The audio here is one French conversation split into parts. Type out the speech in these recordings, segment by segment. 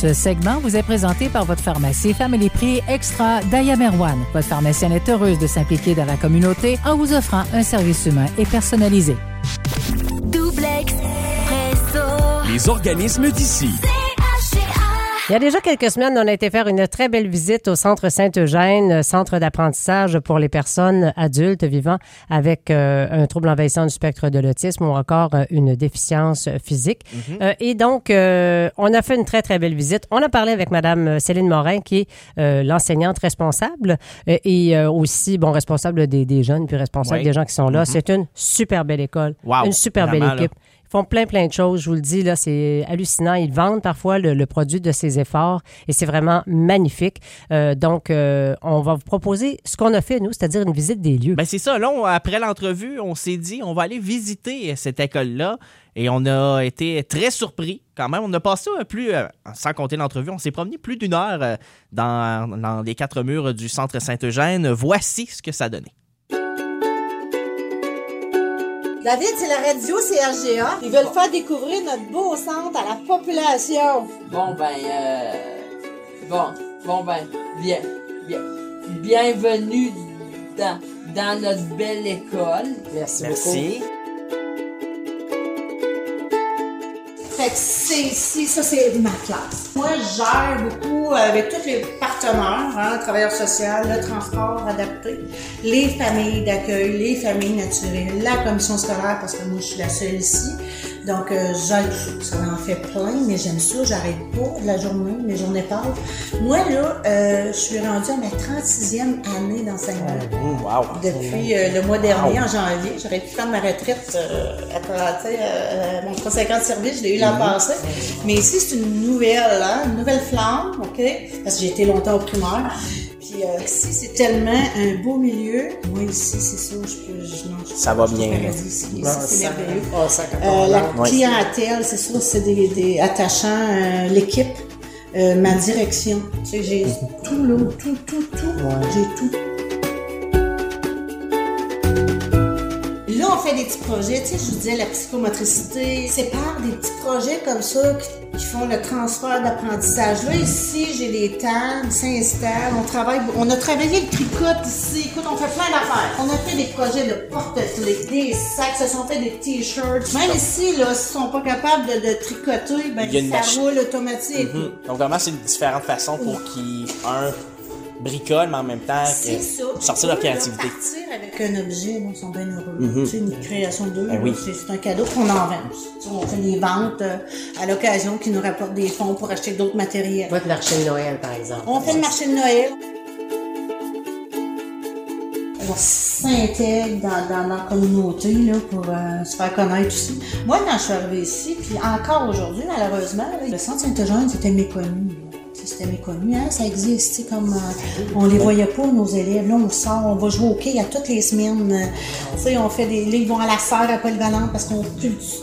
Ce segment vous est présenté par votre pharmacie Family Prix Extra Diamerwan. Votre pharmacienne est heureuse de s'impliquer dans la communauté en vous offrant un service humain et personnalisé. Presso, Les organismes d'ici. Il y a déjà quelques semaines, on a été faire une très belle visite au Centre Saint-Eugène, centre d'apprentissage pour les personnes adultes vivant avec euh, un trouble envahissant du spectre de l'autisme ou encore euh, une déficience physique. Euh, et donc, euh, on a fait une très, très belle visite. On a parlé avec Madame Céline Morin, qui est euh, l'enseignante responsable euh, et euh, aussi, bon, responsable des, des jeunes, puis responsable Oui. des gens qui sont là. C'est une super belle école, Wow, une super belle équipe. Font plein, plein de choses. Je vous le dis, là, c'est hallucinant. Ils vendent parfois le, produit de ces efforts et c'est vraiment magnifique. Euh, donc, euh, on va vous proposer ce qu'on a fait, nous, c'est-à-dire une visite des lieux. Ben c'est ça. Là, après l'entrevue, on s'est dit, on va aller visiter cette école-là. Et on a été très surpris quand même. On a passé plus, euh, sans compter l'entrevue, on s'est promené plus d'une heure dans, dans les quatre murs du centre Saint-Eugène. Voici ce que ça donnait. David, c'est la radio CRGA. Ils veulent faire découvrir notre beau centre à la population. Bon ben, euh, bon, bon ben, bien, bien, bienvenue dans, dans notre belle école. Merci, Merci. Fait que c'est ça c'est ma classe. Moi, je gère beaucoup avec tous les partenaires, hein, le travailleur social, le transport adapté, les familles d'accueil, les familles naturelles, la commission scolaire, parce que moi, je suis la seule ici. Donc, euh, je gère tout ça. Ça en fait plein, mais j'aime ça. J'arrête pas de la journée, mes journées passent. Moi, là, euh, je suis rendue à ma 36e année d'enseignement. Mmh, wow. Depuis euh, le mois dernier, en janvier, j'aurais pu prendre ma retraite euh, après, mon 50 service, je l'ai eu l'an passé. Mais ici, c'est une nouvelle, hein, une nouvelle flamme, OK? Parce que j'ai été longtemps au primaire. Puis euh, ici, c'est tellement un beau milieu. Moi, ici, c'est ça, je peux... Je, non, je- Ça va je bien. Ici, Ici, c'est merveilleux. Oh, ça, quand Euh, on la. Ouais. clientèle, c'est ça, c'est des, des attachants, euh, l'équipe, euh, ma direction. Tu sais, j'ai tout là, tout, tout, tout. J'ai tout. Fait des petits projets, tu sais, je vous disais, la psychomotricité, c'est par des petits projets comme ça qui, qui font le transfert d'apprentissage. Là, ici, j'ai les tables, ils s'installent, on travaille, on a travaillé le tricote ici, écoute, on fait plein d'affaires. On a fait des projets de porte-clés, des sacs, se sont fait des t-shirts. Même ici, là, s'ils sont pas capables de, de tricoter, ben, Il y a une ça machine. roule automatique. Mhm. Donc vraiment, c'est différentes façons pour qu'ils, un, bricolent, mais en même temps, C'est que- ça. sortir leur créativité. Partir avec un objet, ils sont bien heureux. C'est une création d'eux. Ben oui. c'est- un cadeau qu'on en vend. On fait des ventes euh, à l'occasion qui nous rapportent des fonds pour acheter d'autres matériels. Votre marché de Noël, par exemple. On fait le marché de Noël. On s'intègre dans, dans la communauté là, pour euh, se faire connaître aussi. Moi, quand je suis arrivée ici, puis encore aujourd'hui, malheureusement, là, le centre Saint-Eugène, c'était méconnu. C'était méconnu, hein? ça existe. Comme, euh, on les voyait pas, nos élèves. Là, on sort, on va jouer au quai à toutes les semaines. euh, tu sais, on fait des. Là, ils vont à la serre à Polyvalente parce qu'on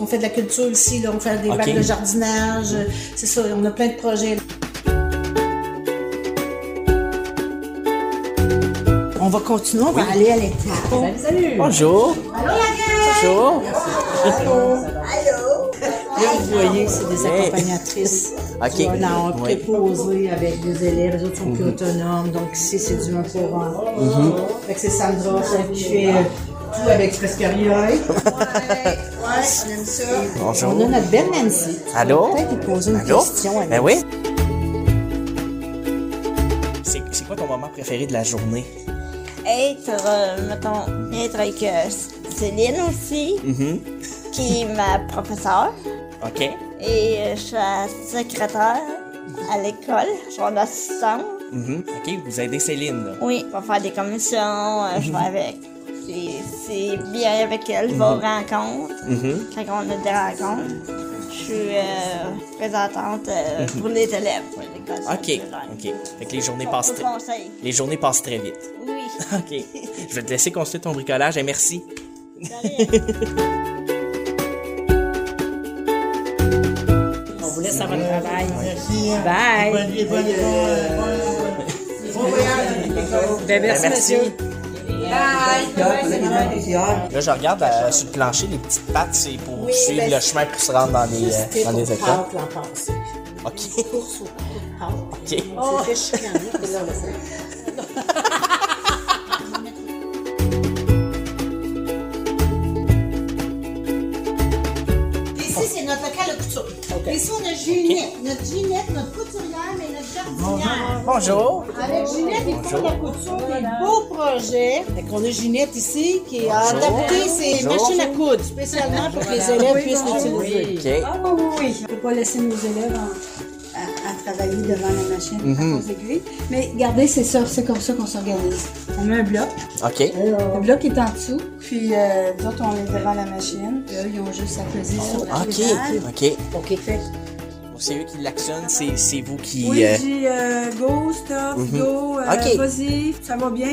on fait de la culture ici. Là, on fait des Ok. bacs de jardinage. euh, C'est ça, on a plein de projets. On va continuer, on va aller à l'étape. Salut! Bonjour. Allô, la gang! Bonjour. Allô! Allô! Vous voyez, c'est des accompagnatrices. Ok. Un Oui. préposé avec des élèves, les autres sont plus autonomes. Donc ici, c'est du un pour un. Fait que c'est Sandra, celle qui fait euh, tout avec presque rien. Ouais, ouais, on aime ça. Bonjour. On a notre belle Nancy. Allô? Peut-être lui poser une Allô? question. à Ben oui. C'est c'est quoi ton moment préféré de la journée? être, euh, mettons, être avec euh, Céline aussi, Mhm. qui est ma professeure. OK. Et euh, je suis secrétaire à l'école, je suis son assistante. Mhm. OK, vous aidez Céline, là. Oui, je vais faire des commissions, euh, je vais avec. C'est- C'est bien avec elle, je vais aux rencontres. Mhm. Quand on a des rencontres, je suis euh, présentante euh, pour les élèves. pour l'école OK. OK. Fait que les journées Pour passent très... Les journées passent très vite. Oui. OK. Je vais te laisser construire ton bricolage et merci. travail. Bye! Ben, merci, Ben, merci. monsieur. Là, je regarde euh, sur le plancher, les petites pattes, c'est pour Oui, suivre ben, le chemin pour se rendre dans les, euh, dans les écoles. OK. OK. On Ici, on a Ginette. Notre Ginette, notre couturière, mais notre jardinière. Bonjour. Avec Ginette, ils font la couture des beaux projets. Fait qu'on a Ginette ici qui a adapté ses Bonjour. machines à coudre spécialement pour que les élèves puissent l'utiliser. OK. Ah oui, oui, oui. On ne peut pas laisser nos élèves en- travailler devant la machine Mhm. à cause d'aiguilles. Mais regardez, c'est ça, c'est comme ça qu'on s'organise. On met un bloc. OK. Le bloc est en dessous, puis euh, nous autres, on est devant la machine. Puis eux, ils ont juste à peser sur la OK. pédale. OK. OK. Fait C'est eux qui l'actionnent, c'est vous qui. oui, euh, je dis euh, go, stop, Mhm. go, euh, Ok. vas-y, ça va bien.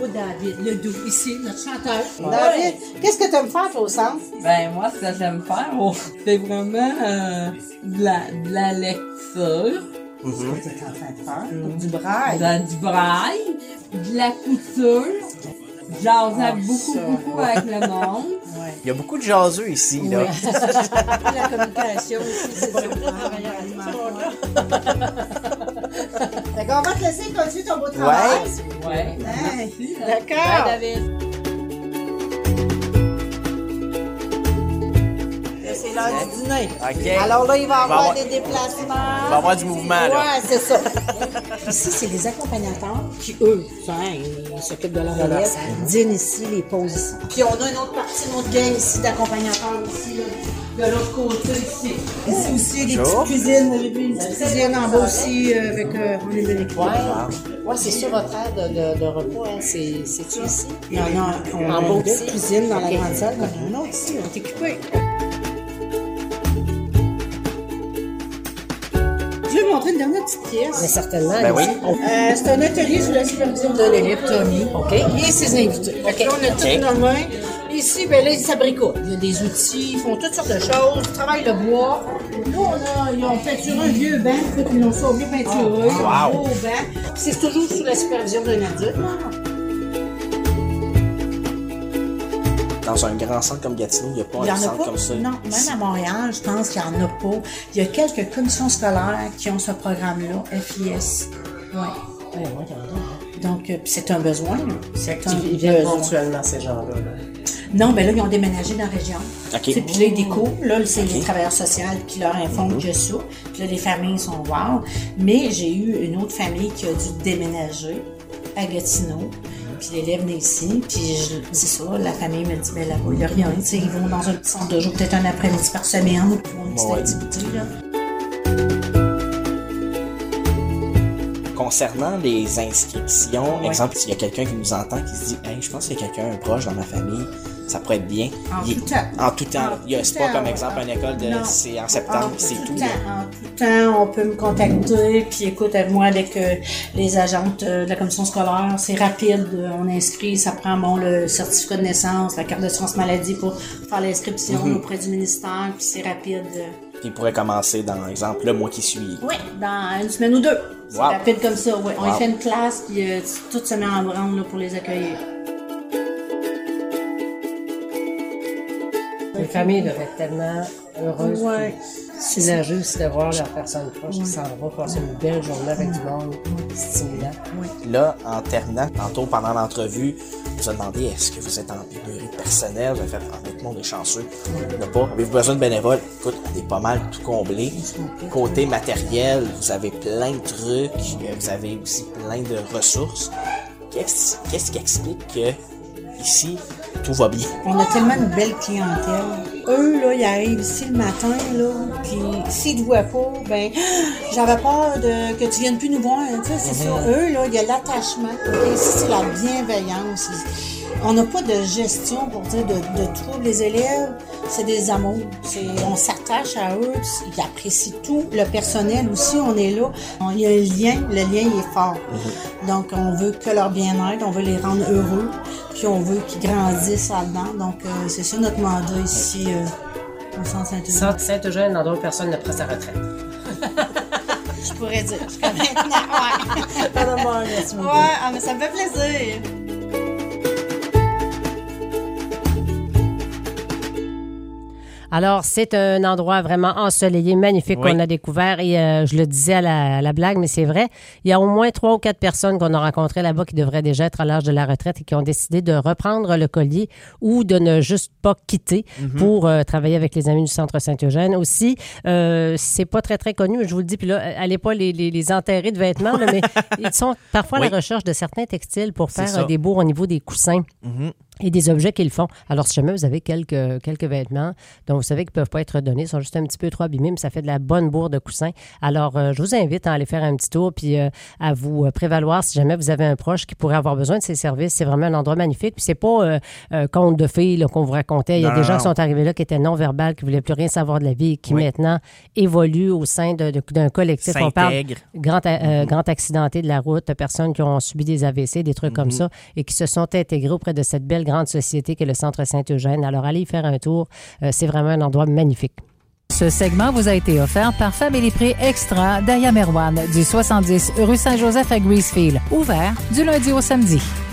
Beau David, le doux, ici, notre chanteur. David, qu'est-ce que tu aimes faire, toi, au centre? Ben, moi, ce que j'aime faire, oh, c'est vraiment euh, de, la, de la lecture, mhm. Tu es en train de faire du braille. de la- du braille, de la couture. J'en beaucoup, beaucoup avec le monde. Il y a beaucoup de jaseux ici, là. La communication aussi, c'est ça. travailleur alimentaire. Fait qu'on va te laisser continuer ton beau travail. Ouais. Hey, Merci. D'accord. Bye, David. C'est l'heure du dîner. OK. Alors là, il va y avoir, avoir- des déplacements. Il va y avoir du mouvement, là. Ouais, c'est ça. Ici, c'est des accompagnateurs qui, eux, hein, ils s'occupent de leur élève, dînent ici, les posent ici. Puis on a une autre partie, une autre gang ici d'accompagnateurs aussi, là, de l'autre côté ici. Ici aussi, des petites cuisines, j'ai vu une petite cuisine en bas aussi, euh, avec, euh, on est de l'équipe. Ouais, c'est sur votre aire de, de, de repos, hein. c'est, c'est-tu ici? Non, non, on En a bas une cuisine dans la grande salle, on a un autre ici, on est équipé. Une dernière petite pièce. Mais certainement. Ben oui. Euh, c'est un atelier sous la supervision de l'élève Tommy. OK. Et ses invités. Là, on a tout OK. nommé. Ici, ben là, ils s'abricotent. Il y a des outils, ils font toutes sortes de choses, ils travaillent le bois. Là, on a, ils ont peinturé un vieux banc, ils l'ont sauvé peinturé, un Wow. beau banc. C'est toujours sous la supervision d'un adulte. Dans un grand centre comme Gatineau, il n'y a pas un en a centre pas. comme ça. Non, même à Montréal, je pense qu'il n'y en a pas. Il y a quelques commissions scolaires qui ont ce programme-là, FIS. Oui. Ouais, ouais. Donc, euh, c'est un besoin. C'est un Ils viennent ponctuellement, ces gens-là. là. Non, ben là, ils ont déménagé dans la région. OK. Tu sais, Puis là, ils découvrent. Là, c'est les Ok. travailleurs sociaux qui leur informent que ça. Puis là, les familles sont wow. Mais j'ai eu une autre famille qui a dû déménager à Gatineau. Puis l'élève venait ici. Puis je dis ça, la famille me dit, ben là-bas, il n'y a rien. Tu sais, ils vont dans un petit centre de jour, peut-être un après-midi par semaine. Font une petite Ouais. activité, là. Concernant les inscriptions, exemple, s'il y a quelqu'un qui nous entend qui se dit Hey, je pense qu'il y a quelqu'un un proche dans ma famille, ça pourrait être bien. En Il- tout temps. En tout temps. En Il y a, temps, comme exemple une école c'est en septembre, c'est tout. temps, en tout temps, on peut me contacter. Puis écoute, moi, avec euh, les agentes euh, de la commission scolaire, c'est rapide. euh, On inscrit, ça prend bon, le certificat de naissance, la carte d'assurance maladie pour faire l'inscription Mhm. auprès du ministère. Puis c'est rapide. Puis il pourrait commencer dans, exemple, le mois qui suit. Oui, dans une semaine ou deux. C'est Wow. rapide comme ça, oui. On y fait une classe, puis euh, tout se met en branle là, pour les accueillir. Les familles doivent être tellement heureuses. Ouais. soulagées aussi de voir leurs personnes proches qui s'en vont passer une belle journée avec du monde stimulant. Là, en terminant, tantôt pendant l'entrevue, on vous a demandé est-ce que vous êtes en pénurie de personnel? Vous avez fait honnêtement, on est chanceux. Il n'y en a pas. Avez-vous besoin de bénévoles? Écoute, on est pas mal tout comblé. Côté matériel, vous avez plein de trucs. euh, Vous avez aussi plein de ressources. Qu'est-ce qu'est-ce qui explique que ici, tout va bien On a tellement une belle clientèle. Eux, là, ils arrivent ici le matin, là, puis s'ils te voient pas, ben, j'avais peur de, que tu viennes plus nous voir, hein, tu sais, c'est ça. Eux, là, il y a l'attachement. Ici, c'est la bienveillance. On n'a pas de gestion pour dire de, de troubles. Les élèves, c'est des amours. On s'attache à eux, ils apprécient tout. Le personnel aussi, on est là. On- Il y a un lien, le lien il est fort. Donc, on veut que leur bien-être, on veut les rendre heureux, puis on veut qu'ils grandissent là-dedans. Donc, euh, c'est ça notre mandat ici euh, au Centre Saint-Eugène. Centre Saint-Eugène, dans d'autres personnes ne prend sa retraite. Je pourrais dire. Jusqu'à maintenant, ouais. ouais, ah, mais ça me fait plaisir. Alors, c'est un endroit vraiment ensoleillé, magnifique Oui. qu'on a découvert. Et euh, je le disais à la, à la blague, mais c'est vrai. Il y a au moins trois ou quatre personnes qu'on a rencontrées là-bas qui devraient déjà être à l'âge de la retraite et qui ont décidé de reprendre le collier ou de ne juste pas quitter pour euh, travailler avec les amis du Centre Saint-Eugène. Aussi, euh, c'est pas très, très connu, je vous le dis. Puis là, allez pas les, les, les enterrer de vêtements, là, mais ils sont parfois à la recherche de certains textiles pour faire euh, des bourgs au niveau des coussins Mhm. Et des objets qu'ils font. Alors, si jamais vous avez quelques, quelques vêtements dont vous savez qu'ils ne peuvent pas être donnés, ils sont juste un petit peu trop abîmés, mais ça fait de la bonne bourre de coussins. Alors, euh, je vous invite à aller faire un petit tour puis euh, à vous euh, prévaloir si jamais vous avez un proche qui pourrait avoir besoin de ces services. C'est vraiment un endroit magnifique. Puis c'est pas euh, un conte de filles qu'on vous racontait. Il y a Non, des gens non. qui sont arrivés là qui étaient non-verbales, qui voulaient plus rien savoir de la vie qui Oui. maintenant évoluent au sein de- de- d'un collectif. On parle grand, Mm-hmm. grand accidenté de la route, personnes qui ont subi des AVC, des trucs Mm-hmm. comme ça, et qui se sont intégrés auprès de cette belle grande société qu'est le Centre Saint-Eugène. Alors, allez y faire un tour. Euh, c'est vraiment un endroit magnifique. Ce segment vous a été offert par Family Prix Extra d'Aya Merwan du 70 rue Saint-Joseph à Greasefield. Ouvert du lundi au samedi.